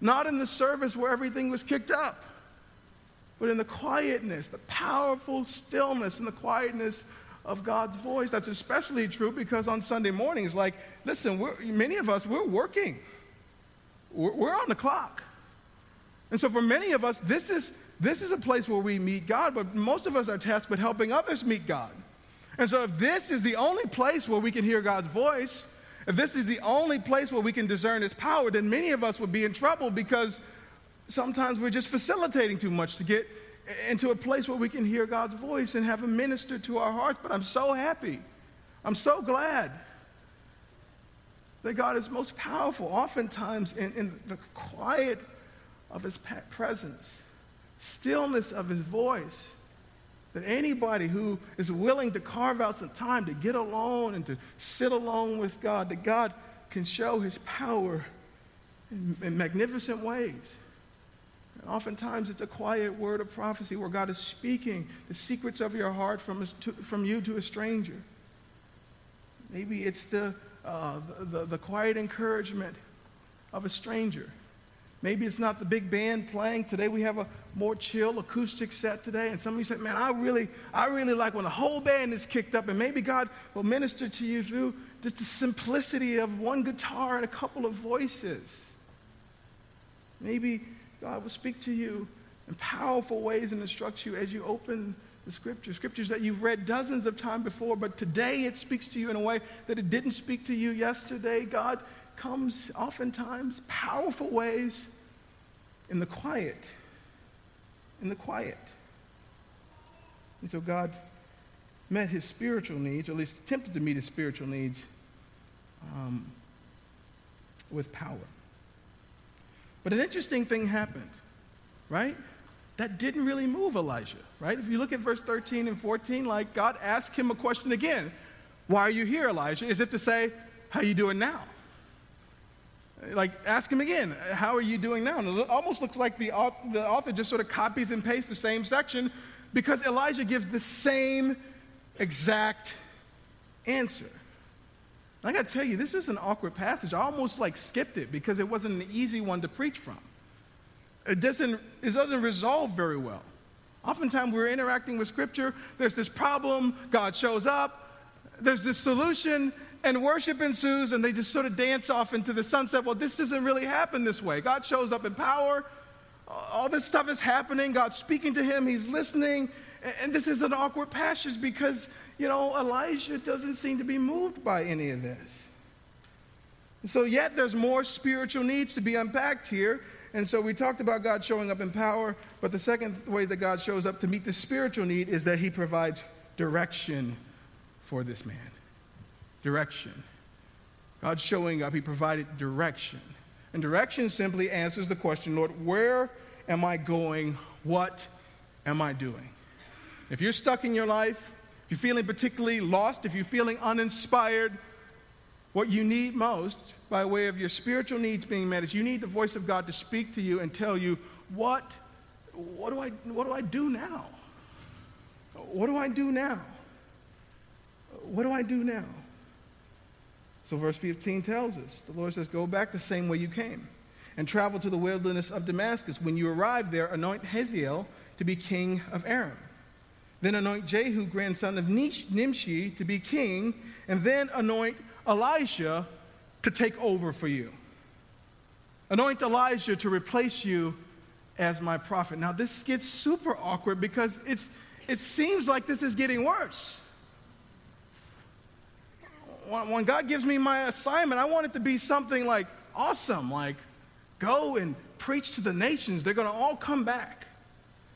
not in the service where everything was kicked up, but in the quietness, the powerful stillness and the quietness of God's voice. That's especially true because on Sunday mornings, like, listen, many of us, we're working, we're, on the clock. And so for many of us, this is, this is a place where we meet God, but most of us are tasked with helping others meet God. And so if this is the only place where we can hear God's voice, if this is the only place where we can discern his power, then many of us would be in trouble because sometimes we're just facilitating too much to get into a place where we can hear God's voice and have Him minister to our hearts. But I'm so happy. I'm so glad that God is most powerful, oftentimes in, in the quiet of His presence, stillness of His voice. That anybody who is willing to carve out some time to get alone and to sit alone with God, that God can show His power in, in magnificent ways. And oftentimes it's a quiet word of prophecy where God is speaking the secrets of your heart from, to, from you to a stranger. Maybe it's the, uh, the, the, quiet encouragement of a stranger. Maybe it's not the big band playing. Today we have a more chill acoustic set today. And somebody said, Man, I really, I really like when the whole band is kicked up. And maybe God will minister to you through just the simplicity of one guitar and a couple of voices. Maybe God will speak to you in powerful ways and instruct you as you open the scriptures, scriptures that you've read dozens of times before, but today it speaks to you in a way that it didn't speak to you yesterday. God comes oftentimes powerful ways in the quiet. In the quiet. And so God met his spiritual needs, or at least attempted to meet his spiritual needs um, with power. But an interesting thing happened, right? That didn't really move Elijah, right? If you look at verse 13 and 14, like God asked him a question again. Why are you here, Elijah? As if to say, how you doing now? Like, ask him again, how are you doing now? And it almost looks like the, the author just sort of copies and pastes the same section because Elijah gives the same exact answer. I got to tell you, this is an awkward passage. I almost like skipped it because it wasn't an easy one to preach from. It doesn't, it doesn't resolve very well. Oftentimes we're interacting with Scripture, there's this problem, God shows up, there's this solution, and worship ensues, and they just sort of dance off into the sunset. Well, this doesn't really happen this way. God shows up in power. All this stuff is happening. God's speaking to him. He's listening. And this is an awkward passage because, you know, Elijah doesn't seem to be moved by any of this. So, yet there's more spiritual needs to be unpacked here. And so we talked about God showing up in power, but the second way that God shows up to meet the spiritual need is that he provides direction for this man. Direction. God showing up, he provided direction. And direction simply answers the question Lord, where am I going? What am I doing? If you're stuck in your life, if you're feeling particularly lost, if you're feeling uninspired, what you need most, by way of your spiritual needs being met, is you need the voice of God to speak to you and tell you, what, what, do, I, what do I do now? What do I do now? What do I do now? So, verse 15 tells us the Lord says, Go back the same way you came and travel to the wilderness of Damascus. When you arrive there, anoint Hazael to be king of Aram. Then anoint Jehu, grandson of Nimshi, to be king, and then anoint Elisha to take over for you. Anoint Elijah to replace you as my prophet. Now, this gets super awkward because it's, it seems like this is getting worse. When God gives me my assignment, I want it to be something like awesome, like go and preach to the nations. They're going to all come back.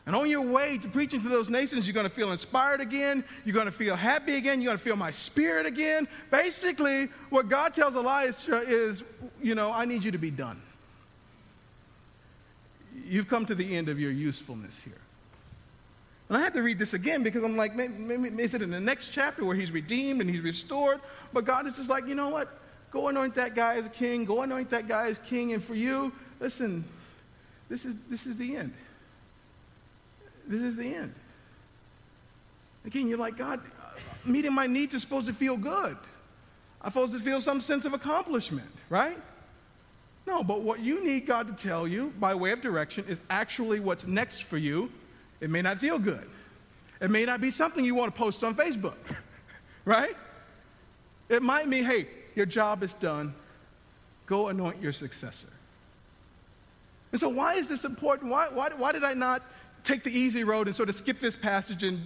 And on your way to preaching to those nations, you're going to feel inspired again. You're going to feel happy again. You're going to feel my spirit again. Basically, what God tells Elisha is, you know, I need you to be done. You've come to the end of your usefulness here. And I had to read this again because I'm like, maybe, maybe, is it in the next chapter where he's redeemed and he's restored? But God is just like, you know what? Go anoint that guy as a king. Go anoint that guy as king. And for you, listen, this is, this is the end. This is the end. Again, you're like, God, uh, meeting my needs is supposed to feel good. I'm supposed to feel some sense of accomplishment, right? No, but what you need God to tell you by way of direction is actually what's next for you. It may not feel good. It may not be something you want to post on Facebook, *laughs* right? It might mean, hey, your job is done. Go anoint your successor. And so, why is this important? Why, why, why did I not take the easy road and sort of skip this passage and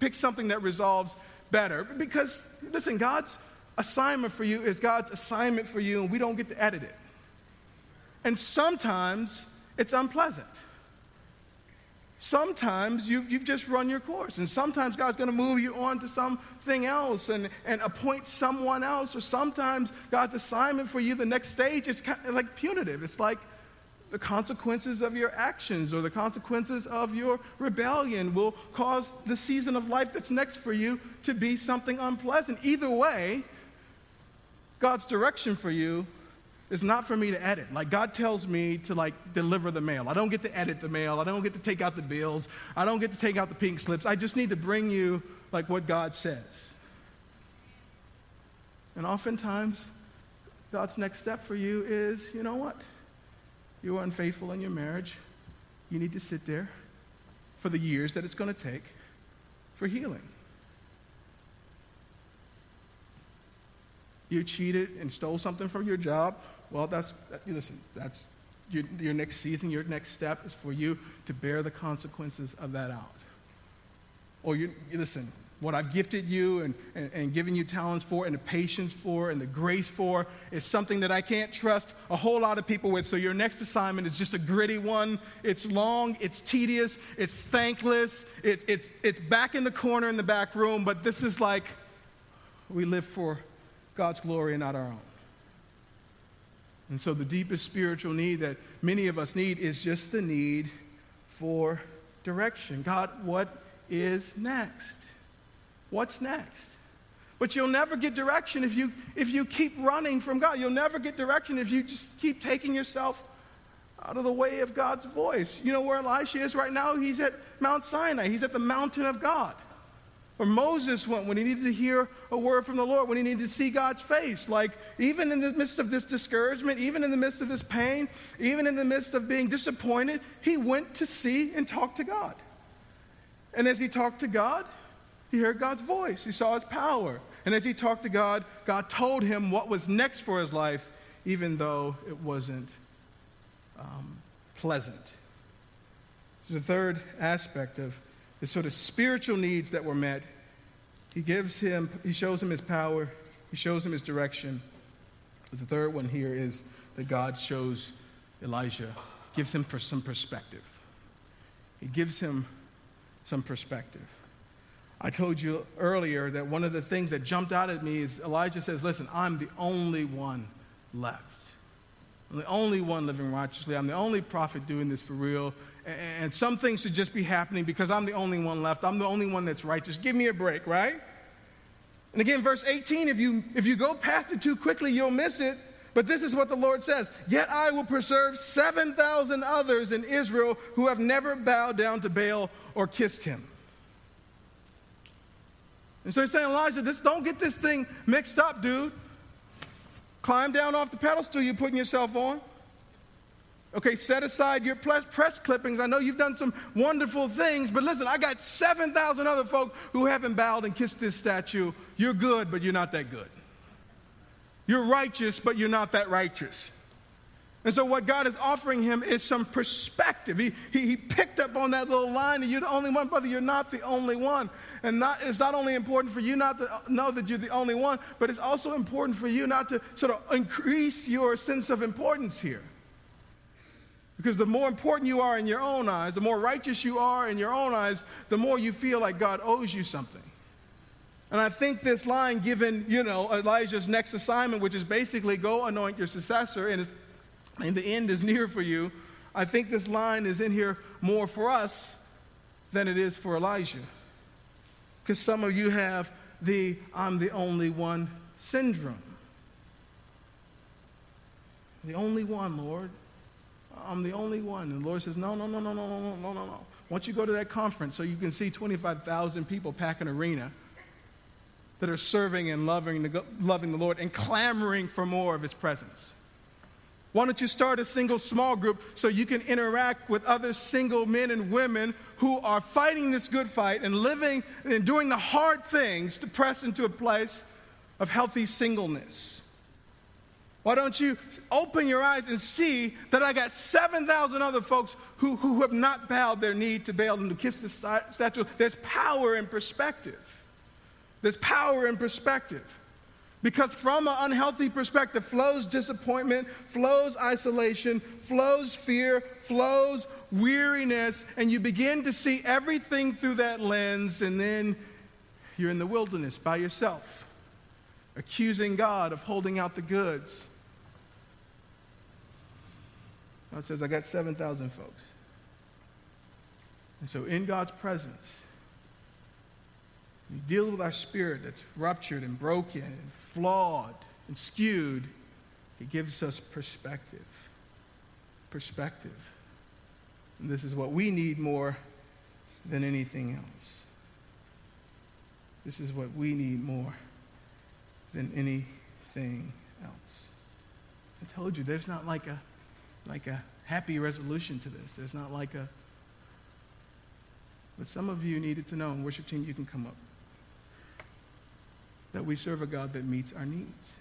pick something that resolves better. Because, listen, God's assignment for you is God's assignment for you, and we don't get to edit it. And sometimes it's unpleasant. Sometimes you've, you've just run your course, and sometimes God's going to move you on to something else and, and appoint someone else, or sometimes God's assignment for you, the next stage, is kind of like punitive. It's like, the consequences of your actions or the consequences of your rebellion will cause the season of life that's next for you to be something unpleasant. Either way, God's direction for you is not for me to edit. Like God tells me to like deliver the mail. I don't get to edit the mail. I don't get to take out the bills. I don't get to take out the pink slips. I just need to bring you like what God says. And oftentimes, God's next step for you is, you know what? You were unfaithful in your marriage, you need to sit there for the years that it's going to take for healing. You cheated and stole something from your job. Well, that's, listen, that's your, your next season, your next step is for you to bear the consequences of that out. Or you, listen, what I've gifted you and, and, and, given you talents for and the patience for and the grace for is something that I can't trust a whole lot of people with. So your next assignment is just a gritty one. It's long, it's tedious, it's thankless, it's, it's, it's back in the corner in the back room, but this is like we live for God's glory and not our own. And so the deepest spiritual need that many of us need is just the need for direction. God, what is next? What's next? But you'll never get direction if you, if you keep running from God. You'll never get direction if you just keep taking yourself out of the way of God's voice. You know where Elisha is right now? He's at Mount Sinai, he's at the mountain of God. Where Moses went when he needed to hear a word from the Lord, when he needed to see God's face. Like, even in the midst of this discouragement, even in the midst of this pain, even in the midst of being disappointed, he went to see and talk to God. And as he talked to God, he heard God's voice. He saw his power. And as he talked to God, God told him what was next for his life, even though it wasn't um, pleasant. So the third aspect of the sort of spiritual needs that were met. He gives him, he shows him his power, he shows him his direction. But the third one here is that God shows Elijah, gives him for some perspective. He gives him some perspective. I told you earlier that one of the things that jumped out at me is Elijah says, Listen, I'm the only one left. I'm the only one living righteously. I'm the only prophet doing this for real. And some things should just be happening because I'm the only one left. I'm the only one that's righteous. Give me a break, right? And again, verse 18, if you, if you go past it too quickly, you'll miss it. But this is what the Lord says Yet I will preserve 7,000 others in Israel who have never bowed down to Baal or kissed him. And so he's saying, Elijah, this, don't get this thing mixed up, dude. Climb down off the pedestal you're putting yourself on. Okay, set aside your press clippings. I know you've done some wonderful things, but listen, I got 7,000 other folk who haven't bowed and kissed this statue. You're good, but you're not that good. You're righteous, but you're not that righteous. And so, what God is offering him is some perspective. He, he, he, picked up on that little line, and you're the only one, brother. You're not the only one. And not, it's not only important for you not to know that you're the only one, but it's also important for you not to sort of increase your sense of importance here. Because the more important you are in your own eyes, the more righteous you are in your own eyes, the more you feel like God owes you something. And I think this line, given, you know, Elijah's next assignment, which is basically go anoint your successor, and, and the end is near for you, I think this line is in here more for us than it is for Elijah. Because some of you have the I'm the only one syndrome. The only one, Lord. I'm the only one. And the Lord says, No, no, no, no, no, no, no, no, no. Once you go to that conference so you can see 25,000 people pack an arena that are serving and loving the, loving the Lord and clamoring for more of His presence. Why don't you start a single small group so you can interact with other single men and women who are fighting this good fight and living and doing the hard things to press into a place of healthy singleness? Why don't you open your eyes and see that I got 7,000 other folks who, who have not bowed their knee to Baal and to kiss the statue? There's power in perspective. There's power in perspective. Because from an unhealthy perspective flows disappointment, flows isolation, flows fear, flows weariness, and you begin to see everything through that lens, and then you're in the wilderness by yourself, accusing God of holding out the goods God says, I got 7,000 folks. And so, in God's presence, we deal with our spirit that's ruptured and broken and flawed and skewed. He gives us perspective. Perspective. And this is what we need more than anything else. This is what we need more than anything else. I told you, there's not like a like a happy resolution to this. There's not like a. But some of you needed to know, and worship team, you can come up, that we serve a God that meets our needs.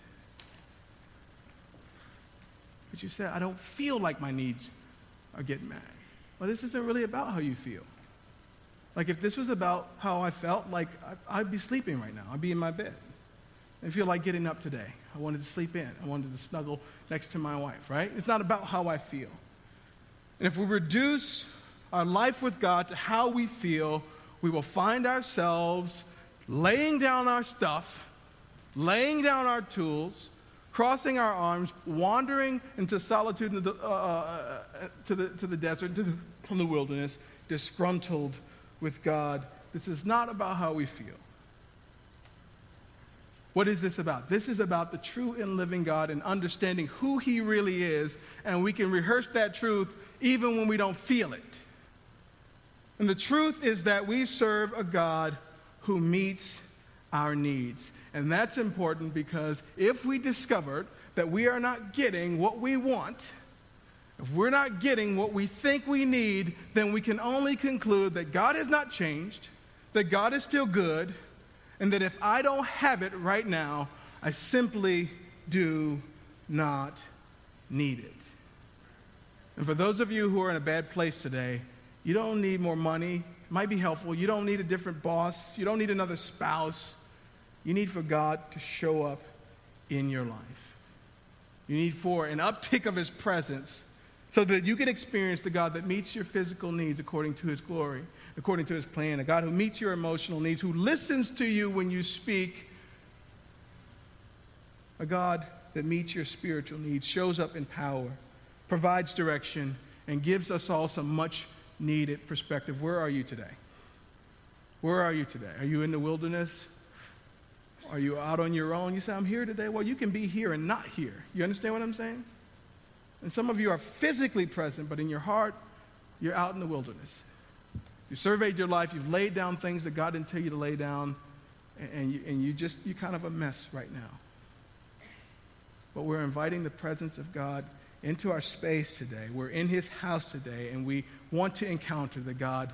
But you said, I don't feel like my needs are getting met. Well, this isn't really about how you feel. Like, if this was about how I felt, like, I'd be sleeping right now. I'd be in my bed. I feel like getting up today. I wanted to sleep in. I wanted to snuggle next to my wife, right? It's not about how I feel. And if we reduce our life with God to how we feel, we will find ourselves laying down our stuff, laying down our tools, crossing our arms, wandering into solitude the, uh, uh, uh to, the, to the desert, to the, to the wilderness, disgruntled with God. This is not about how we feel. What is this about? This is about the true and living God and understanding who He really is, and we can rehearse that truth even when we don't feel it. And the truth is that we serve a God who meets our needs. And that's important because if we discovered that we are not getting what we want, if we're not getting what we think we need, then we can only conclude that God has not changed, that God is still good, And that if I don't have it right now, I simply do not need it. And for those of you who are in a bad place today, you don't need more money. Might be helpful. You don't need a different boss. You don't need another spouse. You need for God to show up in your life. You need for an uptick of His presence so that you can experience the God that meets your physical needs according to His glory, according to His plan, a God who meets your emotional needs, who listens to you when you speak, a God that meets your spiritual needs, shows up in power, provides direction, and gives us all some much needed perspective. Where are you today? Where are you today? Are you in the wilderness? Are you out on your own? You say, I'm here today. Well, you can be here and not here. You understand what I'm saying? And some of you are physically present, but in your heart, you're out in the wilderness. You surveyed your life, you've laid down things that God didn't tell you to lay down, and you, and you just, you're kind of a mess right now. But we're inviting the presence of God into our space today. We're in His house today, and we want to encounter the God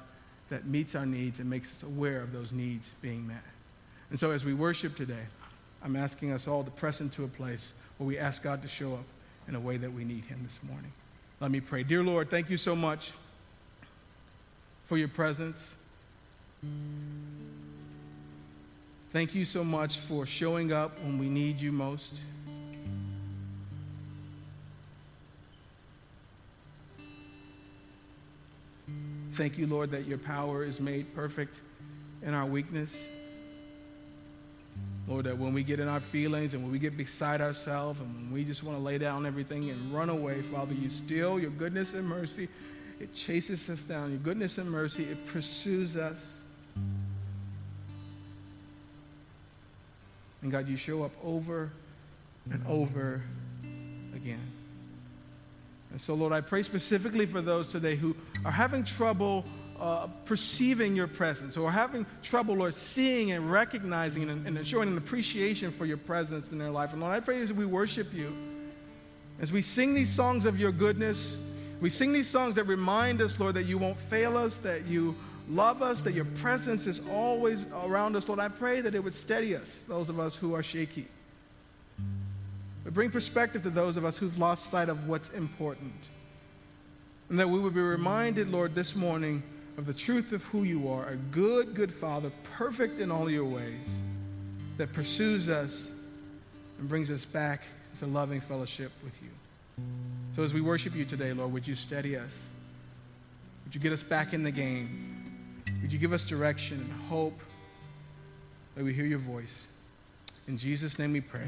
that meets our needs and makes us aware of those needs being met. And so as we worship today, I'm asking us all to press into a place where we ask God to show up in a way that we need Him this morning. Let me pray. Dear Lord, thank you so much for your presence. Thank you so much for showing up when we need you most. Thank you, Lord, that your power is made perfect in our weakness. Lord, that when we get in our feelings and when we get beside ourselves and when we just want to lay down everything and run away, Father, you still, your goodness and mercy, it chases us down. Your goodness and mercy, it pursues us. And God, you show up over and over again. And so, Lord, I pray specifically for those today who are having trouble uh, perceiving your presence or having trouble, Lord, seeing and recognizing and, and showing an appreciation for your presence in their life. And Lord, I pray as we worship you, as we sing these songs of your goodness, we sing these songs that remind us, Lord, that you won't fail us, that you love us, that your presence is always around us. Lord, I pray that it would steady us, those of us who are shaky. But bring perspective to those of us who've lost sight of what's important. And that we would be reminded, Lord, this morning of the truth of who you are a good, good Father, perfect in all your ways, that pursues us and brings us back to loving fellowship with you. So as we worship you today, Lord, would you steady us? Would you get us back in the game? Would you give us direction and hope that we hear your voice? In Jesus' name we pray.